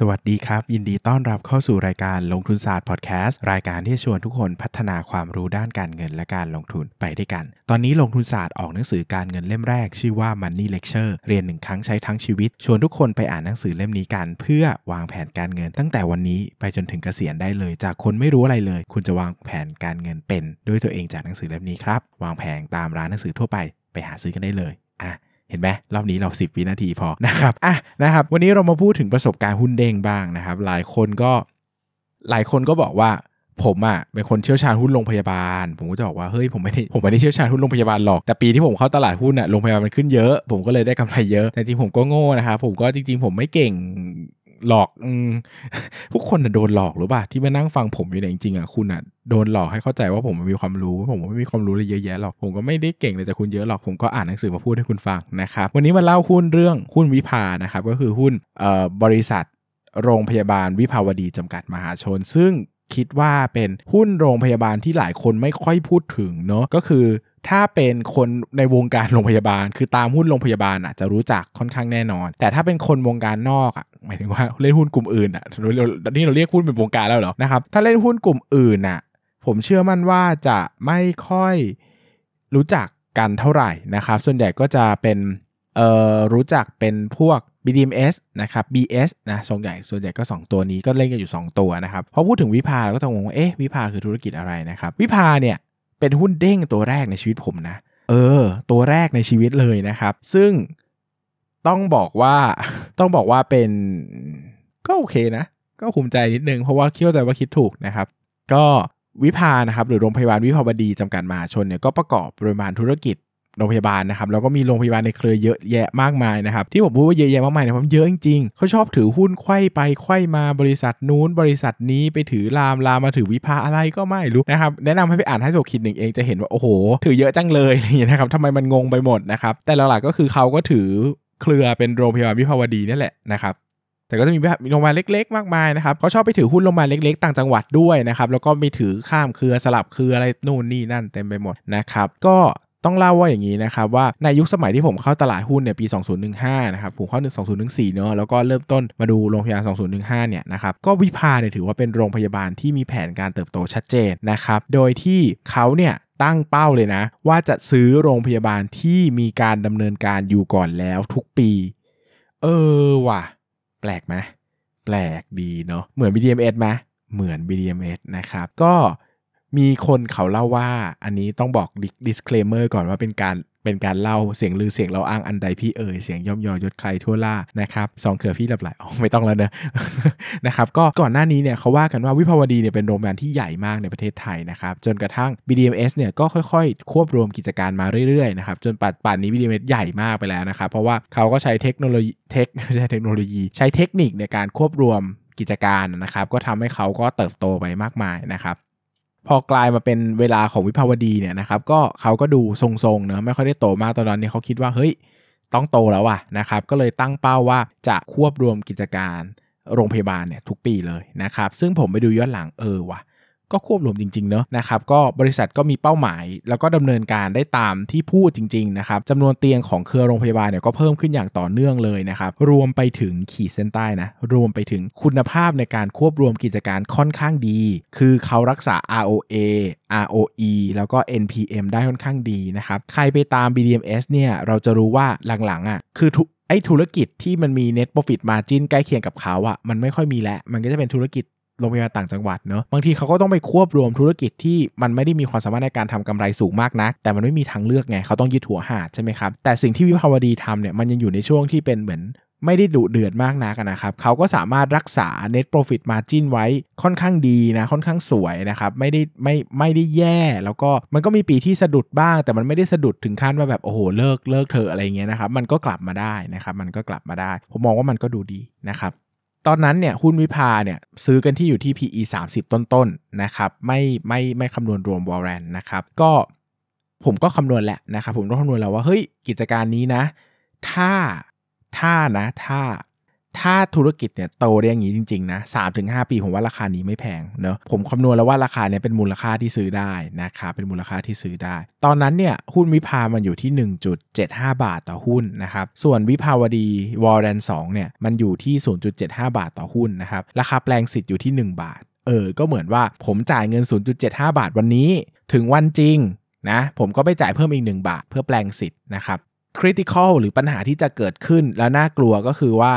สวัสดีครับ ยินดีต้อนรับเข้าสู่รายการลงทุนศาสตร์พอดแคสต์รายการที่ชวนทุกคนพัฒนาความรู้ด้านการเงินและการลงทุนไปด้วยกัน ตอนนี้ลงทุนศาสตร์ออกหนังสือการเงินเล่มแรก ชื่อว่า Money Lecture เรียนหนึ่งครั้งใช้ทั้งชีวิต ชวนทุกคนไปอ่านหนังสือเล่มนี้กัน เพื่อวางแผนการเงิน ตั้งแต่วันนี้ไปจนถึงเกษียณได้เลย จากคนไม่รู้อะไรเลย คุณจะวางแผนการเงินเป็น ด้วยตัวเองจากหนังสือเล่มนี้ครับวางแผนตามร้านหนังสือทั่วไป ไปหาซื้อกันได้เลยอะ เห็นไหมรอบนี้เรา 10 วินาทีพอนะครับอะนะครับ วันนี้เรามาพูดถึงประสบการณ์หุ้นเด้งบ้างนะครับ หลายคนก็ หลายคนก็บอกว่าผมอะเป็นคนเชี่ยวชาญหุ้นโรงพยาบาล ผมก็จะบอกว่าเฮ้ยผมไม่ได้ผมไม่ได้เชี่ยวชาญหุ้นโรงพยาบาลหรอกแต่ปีที่ผมเข้าตลาดหุ้นอะโรงพยาบาลมันขึ้นเยอะ ผมก็เลยได้กำไรเยอะแต่จริงผมก็โง่นะครับผมก็จริง ๆ ผมไม่เก่ง หลอกอืมทุกคนโดนหลอกหรือเปล่าที่มานั่งฟังผมอยู่เนี่ยจริงๆอะคุณอะโดนหลอกให้เข้าใจว่าผมมีความรู้ ผมไม่มีความรู้เลยเยอะแยะหรอกผมก็ไม่ได้เก่งเลยจากคุณเยอะหรอกผมก็อ่านหนังสือมาพูดให้คุณฟังนะครับวันนี้มาเล่าหุ้นเรื่องหุ้นวิภานะครับก็คือหุ้นบริษัทโรงพยาบาลวิภาวดีจำกัดมหาชน ซึ่งคิดว่าเป็นหุ้นโรงพยาบาลที่หลายคนไม่ค่อยพูดถึงเนาะก็คือถ้าเป็นคนในวงการโรงพยาบาล คือตามหุ้นโรงพยาบาลอะจะรู้จักค่อนข้างแน่นอน แต่ถ้าเป็นคนวงการนอกอะ หมายถึงว่าเล่นหุ้นกลุ่มอื่นอะเรานี่เราเรียกหุ้นเป็นวงการแล้วเหรอนะครับถ้าเล่นหุ้นกลุ่มอื่นอะผมเชื่อมั่นว่าจะไม่ค่อยรู้จักกันเท่าไหร่นะครับ ส่วนใหญ่ก็จะเป็นเอ่อรู้จักเป็นพวก BDMs นะครับ BS นะส่วนใหญ่ส่วนใหญ่ก็ 2 ตัวนี้ก็เล่นกันอยู่ 2 ตัวนะครับพอพูดถึงวิภาเราก็ต้องงงว่าเอ๊ะวิภาคือธุรกิจอะไรนะครับ วิภาเนี่ยเป็นหุ้นเด้งตัวแรกในชีวิตผมนะเออ ตัวแรกในชีวิตเลยนะครับ ซึ่งต้องบอกว่า ต้องบอกว่าเป็นก็โอเคนะ ก็ภูมิใจนิดนึง เพราะว่าคิดว่าใจว่าคิดถูกนะครับ ก็วิภานะครับหรือโรงพยาบาลวิภาวดีจำกัดมหาชนเนี่ยก็ประกอบบริมาณธุรกิจโรงพยาบาลนะครับแล้วก็มีโรงพยาบาลในเครือเยอะแยะมากมายนะครับที่ผมพูดว่าเยอะแยะมากมายเนี่ยเพราะมันเยอะจริงๆเขาชอบถือหุ้นไข้ไปไข้มาบริษัทนู้น บริษัทนี้ไปถือลามลามมาถือวิภาอะไรก็ไม่รู้นะครับแนะนำให้ไปอ่านให้โจคิดหนึ่งเองจะเห็นว่าโอ้โห ถือเยอะจังเลยอะไรอย่างเงี้ยนะครับทำไมมันงงไปหมดนะครับแต่หลักๆก็คือเขาก็ถือ เครือเป็นโรงพยาบาลวิภาวดีนี่แหละนะครับแต่ก็จะมีโรงพยาบาลเล็กๆ มากมายนะครับเขาชอบไปถือหุ้นโรงพยาบาลเล็กๆ ต่างจังหวัดด้วยนะครับแล้วก็มีถือข้ามเครือสลับเครืออะไรนู่นนี่นั่นเต็มไปหมดนะครับก็ต้องเล่าว่าอย่างนี้นะครับว่าในยุคสมัยที่ผมเข้าตลาดหุ้นเนี่ยปี 2015 นะครับผมเข้า 2014 เนอะแล้วก็เริ่มต้นมาดูโรงพยาบาล 2015 เนี่ยนะครับก็วิภาเนี่ยถือว่าเป็นโรงพยาบาลที่มีแผนการเติบโตชัดเจนนะครับโดยที่เขาเนี่ย ตั้งเป้าเลยนะ ว่าจะซื้อโรงพยาบาลที่มีการดำเนินการอยู่ก่อนแล้วทุกปี เออว่ะ แปลกไหมแปลกดีเนาะเหมือน BDMs ไหมเหมือน BDMs นะครับ ก็มีคนเขาเล่าว่าอันนี้ต้องบอก disclaimer ก่อนว่าเป็นการ เป็นการเล่าเสียงลือเสียงเราอ้างอันใดพี่เอ่ยเสียงย่อมยอยศใครทั่วล่านะครับสองเขือพี่หลับไหลอ๋อไม่ต้องแล้วเนะนะครับก็ก่อนหน้านี้เนี่ยเขาว่ากันว่าวิภาวดีเนี่ยเป็นโรงพยาบาลที่ใหญ่มากในประเทศไทยนะครับจนกระทั่ง BDMs เนี่ยก็ค่อยๆ ควบรวมกิจการมาเรื่อยๆนะครับจนปัจจุบันนี้ BDMs ใหญ่มากไปแล้วนะครับเพราะว่าเขาก็ใช้เทคโนโลยีเทคใช่เทคโนโลยี ใช้เทคนิคในการควบรวมกิจการนะครับก็ทำให้เขาก็เติบโตไปมากมายนะครับ พอกลายมาเป็นเวลาของวิภาวดีเนี่ยนะครับก็เขาก็ดูทรงๆเนะไม่ค่อยได้โตมากตอนนั้นเนี่ยเขาคิดว่าเฮ้ยต้องโตแล้วว่ะนะครับก็เลยตั้งเป้าว่าจะควบรวมกิจการโรงพยาบาลเนี่ยทุกปีเลยนะครับซึ่งผมไปดูย้อนหลังเออว่ะ ก็ควบรวมจริงๆเนอะนะครับก็บริษัทก็มีเป้าหมาย แล้วก็ดำเนินการได้ตามที่พูดจริงๆนะครับจำนวนเตียงของเครือโรงพยาบาลเนี่ยก็เพิ่มขึ้นอย่างต่อเนื่องเลยนะครับรวมไปถึงขีดเส้นใต้นะรวมไปถึงคุณภาพในการควบรวมกิจการค่อนข้างดี คือเขารักษา ROA ROE แล้วก็ NPM ได้ค่อนข้างดีนะครับใครไปตาม BDMs เนี่ยเราจะรู้ว่าหลังๆอะคือไอ้ธุรกิจที่มันมี net profit margin ใกล้เคียงกับเขาอะมันไม่ค่อยมีแล้ว มันก็จะเป็นธุรกิจ โรงพยาบาลต่างจังหวัดเนอะบางทีเขาก็ต้องไปควบรวมธุรกิจที่มันไม่ได้มีความสามารถในการทำกำไรสูงมากนัก แต่มันไม่มีทางเลือกไงเขาต้องยึดหัวหาดใช่ไหมครับแต่สิ่งที่วิภาวดีทำเนี่ยมันยังอยู่ในช่วงที่เป็นเหมือนไม่ได้ดุเดือดมากนักนะครับ เขาก็สามารถรักษา net profit margin ไว้ค่อนข้างดีนะ ค่อนข้างสวยนะครับ ไม่ได้ไม่ไม่ได้แย่ แล้วก็มันก็มีปีที่สะดุดบ้าง แต่มันไม่ได้สะดุดถึงขั้นว่าแบบโอ้โหเลิกเลิกเธออะไรเงี้ยนะครับ มันก็กลับมาได้นะครับ มันก็กลับมาได้ ผมมองว่ามันก็ดูดีนะครับ ตอนนั้นเนี่ยหุ้นวิภาเนี่ยซื้อกันที่อยู่ที่ PE 30 ต้นๆนะครับไม่ไม่ไม่คำนวณรวมวอลเรนนะครับก็ผมก็คำนวณแหละนะครับผมก็คำนวณแล้วว่าเฮ้ยกิจการนี้นะ ถ้าถ้านะถ้า ถ้าธุรกิจเนี่ยโตได้อย่างนี้จริงๆนะสามถึงห้าปีผมว่าราคานี้ไม่แพงเนอะผมคำนวณแล้วว่าราคาเนี่ยเป็นมูลค่าที่ซื้อได้นะครับเป็นมูลค่าที่ซื้อได้ ตอนนั้นเนี่ยหุ้นวิภามันอยู่ที่ 1.75 บาทต่อหุ้นนะครับส่วนวิภาวดี warrant 2เนี่ยมันอยู่ที่ 0.75 บาทต่อหุ้นนะครับราคาแปลงสิทธิ์อยู่ที่ 1 บาทเออก็เหมือนว่าผมจ่ายเงิน 0.75 บาทวันนี้ ถึงวันจริงนะผมก็ไปจ่ายเพิ่มอีก 1 บาทเพื่อแปลงสิทธิ์นะครับคริติคอลหรือปัญหาที่จะเกิดขึ้นแล้วน่ากลัวก็คือว่า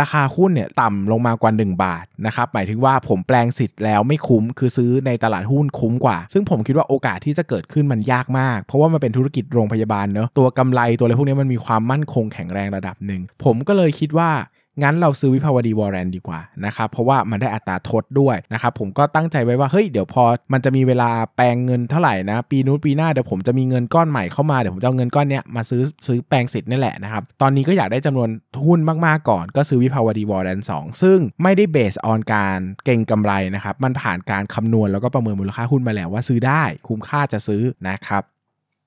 ราคาหุ้นเนี่ยต่ำลงมากว่า 1 บาทนะครับหมายถึงว่าผมแปลงสิทธิ์แล้วไม่คุ้มคือซื้อในตลาดหุ้นคุ้มกว่า ซึ่งผมคิดว่าโอกาสที่จะเกิดขึ้นมันยากมาก เพราะว่ามันเป็นธุรกิจโรงพยาบาลเนอะตัวกำไรตัวอะไรพวกนี้มันมีความมั่นคงแข็งแรงระดับหนึ่งผมก็เลยคิดว่า งั้นเราซื้อวิภาวดีวอร์เรนดีกว่านะครับเพราะว่ามันได้อัตราทดด้วยนะครับผมก็ตั้งใจไว้ว่าเฮ้ยเดี๋ยวพอมันจะมีเวลาแปลงเงินเท่าไหร่นะ ปีนู้นปีหน้าเดี๋ยวผมจะมีเงินก้อนใหม่เข้ามา เดี๋ยวผมจะเอาเงินก้อนเนี้ยมาซื้อซื้อแปลงสิทธิ์นี่แหละนะครับตอนนี้ก็อยากได้จำนวนหุ้นมากๆก่อน ก็ซื้อวิภาวดีวอร์เรนสองซึ่งไม่ได้เบสออนการเก่งกำไรนะครับมันผ่านการคำนวณแล้วก็ประเมินมูลค่าหุ้นมาแล้วว่าซื้อได้คุ้มค่าจะซื้อนะครับ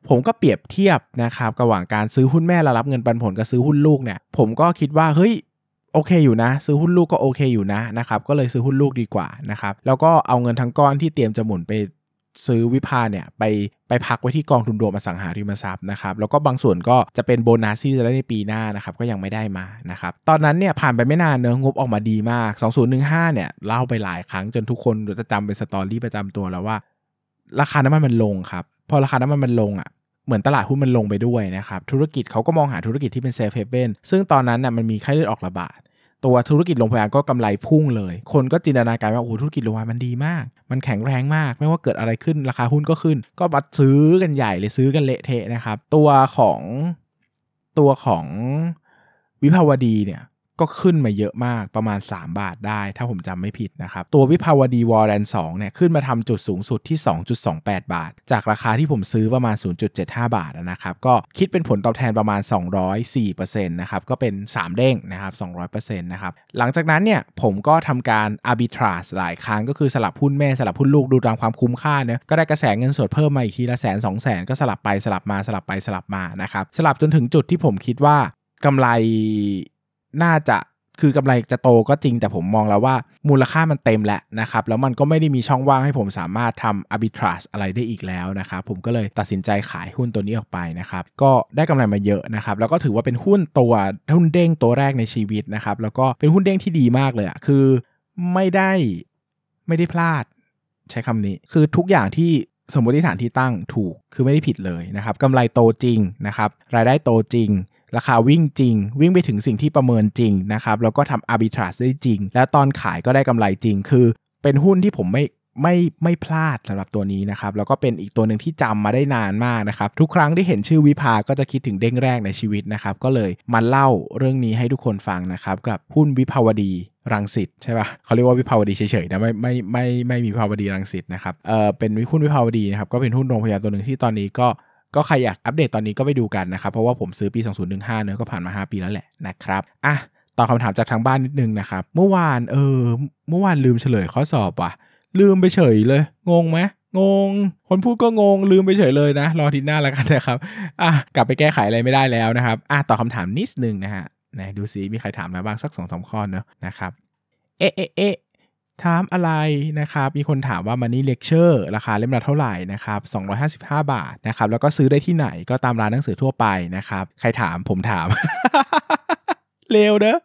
ผมก็เปรียบเทียบนะครับระหว่างการซื้อหุ้นแม่แล้วรับเงินปันผลกับซื้อหุ้นลูกเนี่ยผมก็คิดว่าเฮ้ย โอเคอยู่นะ ซื้อหุ้นลูกก็โอเคอยู่นะนะครับก็เลยซื้อหุ้นลูกดีกว่านะครับแล้วก็เอาเงินทั้งก้อนที่เตรียมจะหมุนไปซื้อวิภาเนี่ยไปไปพักไว้ที่กองทุนรวมอสังหาริมทรัพย์นะครับแล้วก็บางส่วนก็จะเป็นโบนัสที่จะได้ในปีหน้านะครับก็ยังไม่ได้มานะครับตอนนั้นเนี่ยผ่านไปไม่นานเนี่ยงบออกมาดีมาก 2015เนี่ยเล่าไปหลายครั้งจนทุกคนจะจำเป็น story ประจำตัวแล้วว่า ราคาน้ำมันมันลงครับพอราคาน้ำมันมันลงอะเหมือนตลาดหุ้นมันลงไปด้วยนะครับ ธุรกิจเขาก็มองหาธุรกิจที่เป็น safe haven ซึ่งตอนนั้นน่ะมันมีไข้เลือดออกระบาด ตัวธุรกิจโรงพยาบาลก็กำไรพุ่งเลย คนก็จินตนาการว่าโอ้โหธุรกิจโรงพยาบาลมันดีมาก มันแข็งแรงมาก ไม่ว่าเกิดอะไรขึ้นราคาหุ้นก็ขึ้น ก็บัดซื้อกันใหญ่เลยซื้อกันเละเทะนะครับ ตัวของตัวของวิภาวดีเนี่ย ก็ขึ้นมาเยอะมากประมาณ 3 บาทได้ ถ้าผมจำไม่ผิดนะครับ ตัววิภาวดีวอร์แรนสองเนี่ยขึ้นมาทำจุดสูงสุดที่ 2.28 บาท จากราคาที่ผมซื้อประมาณ 0.75 บาทนะครับ ก็คิดเป็นผลตอบแทนประมาณ 204%นะครับ ก็เป็น 3 เด้งนะครับ 200%นะครับ หลังจากนั้นเนี่ยผมก็ทำการ arbitrage หลายครั้งก็คือสลับหุ้นแม่สลับหุ้นลูกดูตามความคุ้มค่าเนะก็ได้กระแสเงินสดเพิ่มมาอีกทีละแสนสองแสนก็สลับไปสลับมาสลับไปสลับมานะครับสลับจนถึงจุดที่ผมคิดว่ากำไร น่าจะคือกำไรจะโตก็จริงแต่ผมมองแล้วว่ามูลค่ามันเต็มแล้วนะครับ แล้วมันก็ไม่ได้มีช่องว่างให้ผมสามารถทำ arbitrage อะไรได้อีกแล้วนะครับ ผมก็เลยตัดสินใจขายหุ้นตัวนี้ออกไปนะครับ ก็ได้กำไรมาเยอะนะครับ แล้วก็ถือว่าเป็นหุ้นตัวหุ้นเด้งตัวแรกในชีวิตนะครับ แล้วก็เป็นหุ้นเด้งที่ดีมากเลยอะคือไม่ได้ไม่ได้พลาด ใช้คำนี้ คือทุกอย่างที่สมมติฐานที่ตั้งถูกคือไม่ได้ผิดเลยนะครับกำไรโตจริงนะครับ รายได้โตจริง ราคาวิ่งจริง วิ่งไปถึงสิ่งที่ประเมินจริงนะครับแล้วก็ทำ arbitrage ได้จริง แล้วตอนขายก็ได้กำไรจริง คือ เป็นหุ้นที่ผมไม่ไม่ไม่พลาดสำหรับตัวนี้นะครับ แล้วก็เป็นอีกตัวหนึ่งที่จำมาได้นานมากนะครับ ทุกครั้งที่เห็นชื่อวิภาก็จะคิดถึงเด้งแรกในชีวิตนะครับ ก็เลยมาเล่าเรื่องนี้ให้ทุกคนฟังนะครับ กับหุ้นวิภาวดีรังสิตใช่ปะเขาเรียกว่าวิภาวดีเฉยๆนะไม่ไม่ไม่ไม่มีวิภาวดีรังสิตนะครับเออเป็นหุ้นวิภาวดีนะครับก็เป็นหุ้นโรงพยาบาลตัวหนึ่งที่ตอนนี้ก็ ก็ใครอยากอัปเดตตอนนี้ก็ไปดูกันนะครับ เพราะว่าผมซื้อปี 2015เนอะก็ผ่านมา 5 ปีแล้วแหละนะครับอะตอบคำถามจากทางบ้านนิดนึงนะครับ เมื่อวานเออเมื่อวานลืมเฉลยข้อสอบว่ะ ลืมไปเฉยเลย งงไหมงง คนพูดก็งง ลืมไปเฉยเลยนะ รอทีหน้าแล้วกันนะครับอะกลับไปแก้ไขอะไรไม่ได้แล้วนะครับอะตอบคาถามนิดนึงนะฮะไหนดูซิมีใครถามมาบ้างสักสองสามข้อเนอะนะครับ เอ๊ะเอ๊ะเอ๊ะ ถามอะไรนะครับ มีคนถามว่ามันนี่เลคเชอร์ราคาเล่มละเท่าไหร่นะครับ255 บาทนะครับ แล้วก็ซื้อได้ที่ไหนก็ตามร้านหนังสือทั่วไปนะครับ ใครถามผมถาม เร็วเนอะ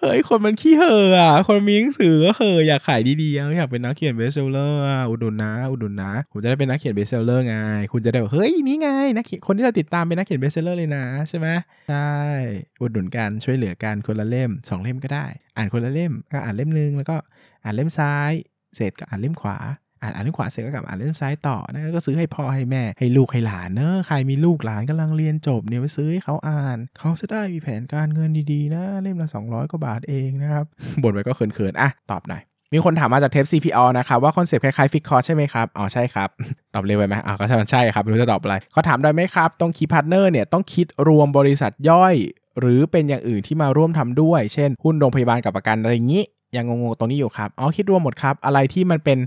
เฮ้ย คนมันขี้เห่ออะ คนมีหนังสือก็เห่ออยากขายดีๆ อยากเป็นนักเขียน best seller อุดหนุนนะ อุดหนุนนะ ผมจะได้เป็นนักเขียน best seller ไง คุณจะได้แบบเฮ้ย นี่ไงนักคนที่เราติดตามเป็นนักเขียน best seller เลยนะใช่ไหมใช่ อุดหนุนกันช่วยเหลือกันคนละเล่มสองเล่มก็ได้ อ่านคนละเล่มก็อ่านเล่มนึงแล้วก็ อ่านเล่มซ้าย เสร็จก็อ่านเล่มขวา อ่านอ่านเล่มขวาเสร็จก็กลับอ่านเล่มซ้ายต่อนะก็ซื้อให้พ่อให้แม่ให้ลูกให้หลานเนอะใครมีลูกหลานกำลังเรียนจบเนี่ยไปซื้อให้เขาอ่าน เขาจะได้มีแผนการเงินดีๆ นะเล่มละ200กว่าบาทเองนะครับบ่นไปก็เขินๆอะตอบหน่อยมีคนถามมาจากเทป CPO นะครับว่า concept คล้ายๆฟิกคอร์ใช่ไหมครับ อ๋อใช่ครับ ตอบเร็วไปไหมอ๋อก็ใช่มันใช่ครับไม่รู้จะตอบอะไรเขาถามได้ไหมครับ ต้อง key partner เนี่ยต้องคิดรวมบริษัทย่อย หรือเป็นอย่างอื่นที่มาร่วมทำด้วย เช่น หุ้นโรงพยาบาลกับประกันอะไรอย่างนี้ ยังงงๆตรงนี้อยู่ครับอ๋อคิดรวมหมดครับ อะไรที่มันเป็น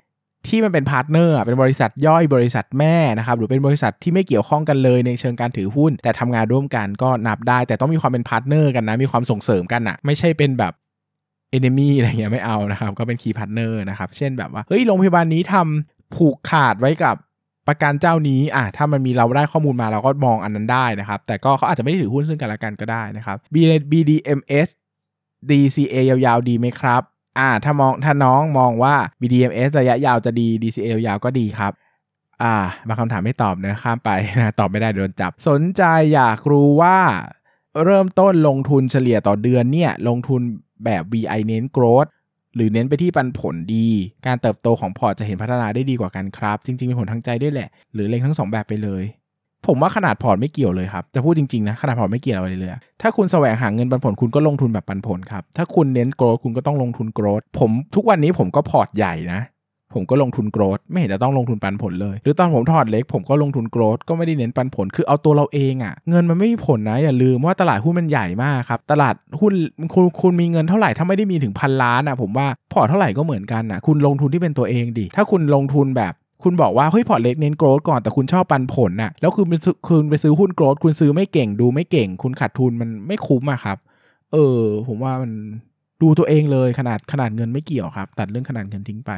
ที่มันเป็น partner เป็นบริษัทย่อยบริษัทแม่นะครับหรือเป็นบริษัทที่ไม่เกี่ยวข้องกันเลยในเชิงการถือหุ้น แต่ทำงานร่วมกันก็นับได้ แต่ต้องมีความเป็น partner กันนะมีความส่งเสริมกันนะไม่ใช่เป็นแบบ enemy อะไรเงี้ยไม่เอานะครับก็เป็น key partner นะครับเช่นแบบว่าเฮ้ยโรงพยาบาลนี้ทำผูกขาดไว้กับ ประกันเจ้านี้อะถ้ามันมีเราได้ข้อมูลมาเราก็มองอันนั้นได้นะครับ แต่ก็เขาอาจจะไม่ได้ถือหุ้นซึ่งกันและกันก็ได้นะครับ BDMS DCA ยาวๆ ดีไหมครับ อ่า ถ้ามองถ้าน้องมองว่า BDMS ระยะยาวจะดี DCA ยาวๆก็ดีครับ อ่าบางคำถามไม่ตอบนะข้ามไปนะตอบไม่ได้โดนจับ สนใจอยากรู้ว่าเริ่มต้นลงทุนเฉลี่ยต่อเดือนเนี่ย ลงทุนแบบ VI เน้น growth หรือเน้นไปที่ปันผลดี การเติบโตของพอร์ตจะเห็นพัฒนาได้ดีกว่ากันครับ จริงๆเป็นผลทางใจด้วยแหละ หรือเล็งทั้ง 2 แบบไปเลย ผมว่าขนาดพอร์ตไม่เกี่ยวเลยครับ จะพูดจริงๆนะขนาดพอร์ตไม่เกี่ยวอะไรเลย ถ้าคุณแสวงหาเงินปันผลคุณก็ลงทุนแบบปันผลครับ ถ้าคุณเน้น growth คุณก็ต้องลงทุน growth ผมทุกวันนี้ผมก็พอร์ตใหญ่นะ ผมก็ลงทุน growth ไม่เห็นจะต้องลงทุนปันผลเลย หรือตอนผมพอร์ตเล็กผมก็ลงทุน growth ก็ไม่ได้เน้นปันผลคือเอาตัวเราเองอะ่ะ เงินมันไม่มีผลนะอย่าลืมว่าตลาดหุ้นมันใหญ่มากครับ ตลาดหุ้นคุณคุณมีเงินเท่าไหร่ถ้าไม่ได้มีถึงพันล้านอะ่ะ ผมว่าพอร์ตเท่าไหร่ก็เหมือนกันอะ คุณลงทุนที่เป็นตัวเองดิถ้าคุณลงทุนแบบคุณบอกว่าเฮ้ยพอร์ตเล็กเน้น growth ก่อนแต่คุณชอบปันผลน่ะแล้วคือคุณไปซื้อหุ้น growth คุณซื้อไม่เก่งดูไม่เก่ง คุณขาดทุนมันไม่คุ้มอะครับ เออ ผมว่ามันดูตัวเองเลยขนาดขนาดเงินไม่เกี่ยวครับ ตัดเรื่องขนาดเงินทิ้งไป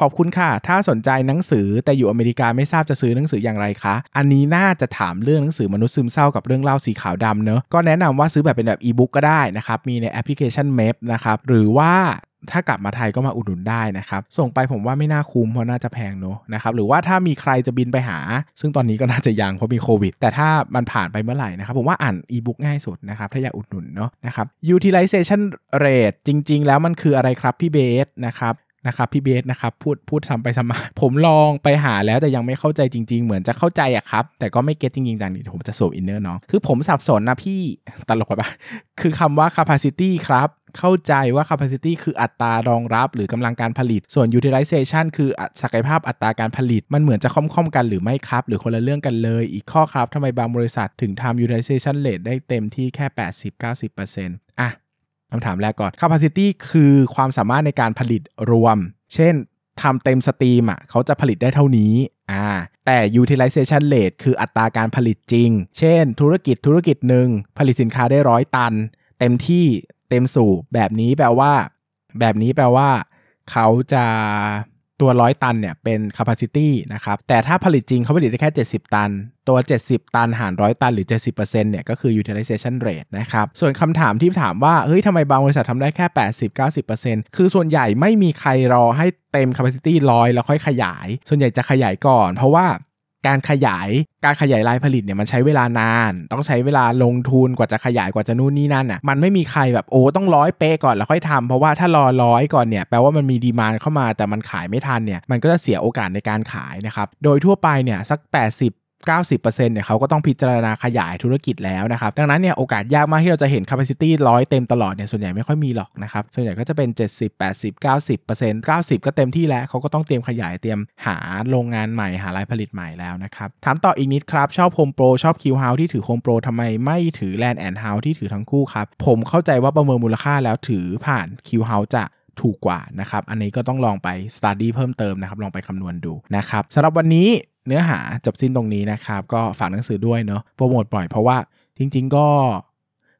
ขอบคุณค่ะ ถ้าสนใจหนังสือแต่อยู่อเมริกาไม่ทราบจะซื้อหนังสืออย่างไรคะ อันนี้น่าจะถามเรื่องหนังสือมนุษย์ซึมเศร้ากับเรื่องเล่าสีขาวดำเนอะก็แนะนำว่าซื้อแบบเป็นแบบอีบุ๊กก็ได้นะครับมีในแอปพลิเคชัน MEB นะครับหรือว่าถ้ากลับมาไทยก็มาอุดหนุนได้นะครับ ส่งไปผมว่าไม่น่าคุ้มเพราะน่าจะแพงเนอะนะครับหรือว่าถ้ามีใครจะบินไปหา ซึ่งตอนนี้ก็น่าจะยังเพราะมีโควิด แต่ถ้ามันผ่านไปเมื่อไหร่นะครับ ผมว่าอ่านอีบุ๊กง่ายสุดนะครับ ถ้าอยากอุดหนุนเนาะนะครับ utilization rate จริง ๆ แล้วมันคืออะไรครับพี่เบสนะครับ นะครับพี่เบสนะครับพูดพูดซ้ำไปซ้ำมาผมลองไปหาแล้วแต่ยังไม่เข้าใจจริง ๆ เหมือนจะเข้าใจอะครับ แต่ก็ไม่ get จริงๆจังนี้ผมจะสูบอินเนอร์เน้องคือผมสับสนนะพี่ตลกไปปะคือคำว่า capacity ครับเข้าใจว่า capacity คืออัตรารองรับหรือกำลังการผลิต ส่วน utilization คือศักยภาพอัตราการผลิต มันเหมือนจะค่อมๆกันหรือไม่ครับ หรือคนละเรื่องกันเลย อีกข้อครับทำไมบางบริษัทถึงทำ utilization rate ได้เต็มที่แค่ 80-90%อะ คำถามแรกก่อน capacity คือความสามารถในการผลิตรวม เช่นทำเต็มสตรีมอะเขาจะผลิตได้เท่านี้อ่าแต่ utilization rate คืออัตราการผลิตจริง เช่น ธุรกิจธุรกิจหนึ่งผลิตสินค้าได้ร้อยตัน เต็มที่เต็มสูบแบบนี้แปลว่า แบบนี้แปลว่า เขาจะ ตัวร้อยตันเนี่ยเป็น capacity นะครับแต่ถ้าผลิตจริงเขาผลิตได้แค่ 70 ตัน ตัว 70 ตันหารร้อยตันหรือ 70%เนี่ยก็คือ utilization rate นะครับส่วนคำถามที่ถามว่าเฮ้ยทำไมบางบริษัททำได้แค่ 80-90%คือส่วนใหญ่ไม่มีใครรอให้เต็ม capacity ร้อยแล้วค่อยขยาย ส่วนใหญ่จะขยายก่อน เพราะว่า การขยายการขยายรายผลิตเนี่ยมันใช้เวลานาน ต้องใช้เวลาลงทุนกว่าจะขยายกว่าจะนู่นนี่นั่นอะมันไม่มีใครแบบโอ้ต้องร้อยเป๊ะก่อนแล้วค่อยทำเพราะว่าถ้ารอร้อยก่อนเนี่ยแปลว่ามันมีดีมานเข้ามาแต่มันขายไม่ทันเนี่ยมันก็จะเสียโอกาสในการขายนะครับโดยทั่วไปเนี่ยสัก 80 90%เนี่ยเขาก็ต้องพิจารณาขยายธุรกิจแล้วนะครับ ดังนั้นเนี่ยโอกาสยากมากที่เราจะเห็น capacity ร้อยเต็มตลอดเนี่ยส่วนใหญ่ไม่ค่อยมีหรอกนะครับ ส่วนใหญ่ก็จะเป็น 70 80 90 90 ก็เต็มที่แล้วเขาก็ต้องเตรียมขยายเตรียมหาโรงงานใหม่หารายผลิตใหม่แล้วนะครับ ถามต่ออีกนิดครับ ชอบโฮมโปรชอบคิวเฮาที่ถือโฮมโปรทำไมไม่ถือแลนด์แอนด์เฮาที่ถือทั้งคู่ครับผมเข้าใจว่าประเมินมูลค่าแล้วถือผ่านคิวเฮาจะถูกกว่านะครับ อันนี้ก็ต้องลองไป study เพิ่มเติมนะครับ ลองไปคำนวณดูนะครับสำหรับวันนี้ เนื้อหาจบสิ้นตรงนี้นะครับ ก็ฝากหนังสือด้วยเนาะโปรโมทบ่อยเพราะว่าจริง ๆ ก็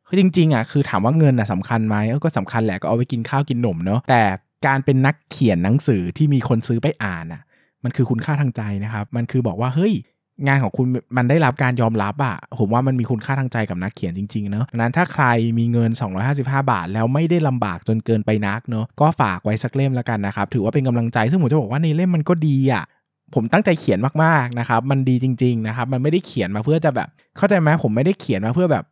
คือจริงๆอะคือถามว่าเงินอะสำคัญไหมก็สำคัญแหละก็เอาไว้กินข้าวกินหนมเนาะแต่การเป็นนักเขียนหนังสือที่มีคนซื้อไปอ่านอะ มันคือคุณค่าทางใจนะครับ มันคือบอกว่าเฮ้ยงานของคุณมันได้รับการยอมรับอะผมว่ามันมีคุณค่าทางใจกับนักเขียนจริงๆเนอะดังนั้นถ้าใครมีเงิน 255 บาท แล้วไม่ได้ลำบากจนเกินไปนักเนอะก็ฝากไว้สักเล่มแล้วกันนะครับ ถือว่าเป็นกำลังใจซึ่งผมจะบอกว่าในเล่มมันก็ดีอะ ผมตั้งใจเขียนมากๆนะครับ มันดีจริง ๆนะครับ มันไม่ได้เขียนมาเพื่อจะแบบ เข้าใจไหมผมไม่ได้เขียนมาเพื่อแบบ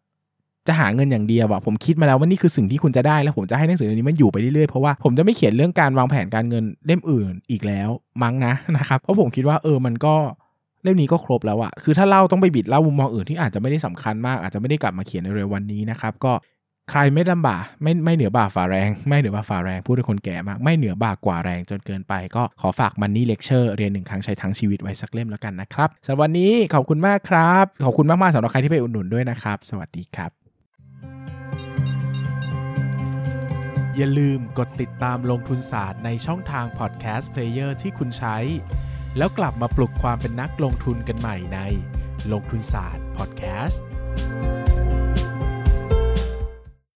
จะหาเงินอย่างเดียวอะผมคิดมาแล้วว่านี่คือสิ่งที่คุณจะได้แล้วผมจะให้หนังสือเล่มนี้มันอยู่ไปเรื่อยๆเพราะว่าผมจะไม่เขียนเรื่องการวางแผนการเงินเล่มอื่นอีกแล้วมั้งนะนะครับเพราะผมคิดว่าเออมันก็เล่มนี้ก็ครบแล้วอะคือถ้าเล่าต้องไปบิดเล่ามุมมองอื่นที่อาจจะไม่ได้สำคัญมากอาจจะไม่ได้กลับมาเขียนในเร็ววันนี้นะครับก็ ใครไม่ลำบากไม่ไม่เหนือบ่าฝ่าแรง ไม่เหนือบ่าฝ่าแรงพูดด้วยคนแก่มาก ไม่เหนือบ่ากว่าแรงจนเกินไป ก็ขอฝากมันนี่เลคเชอร์เรียนหนึ่งครั้งใช้ทั้งชีวิตไว้สักเล่มแล้วกันนะครับสำหรับวันนี้ขอบคุณมากครับ ขอบคุณมากๆสำหรับใครที่ไปอุดหนุนด้วยนะครับ สวัสดีครับ อย่าลืมกดติดตามลงทุนศาสตร์ในช่องทางพอดแคสต์เพลเยอร์ที่คุณใช้ แล้วกลับมาปลุกความเป็นนักลงทุนกันใหม่ในลงทุนศาสตร์พอดแคสต์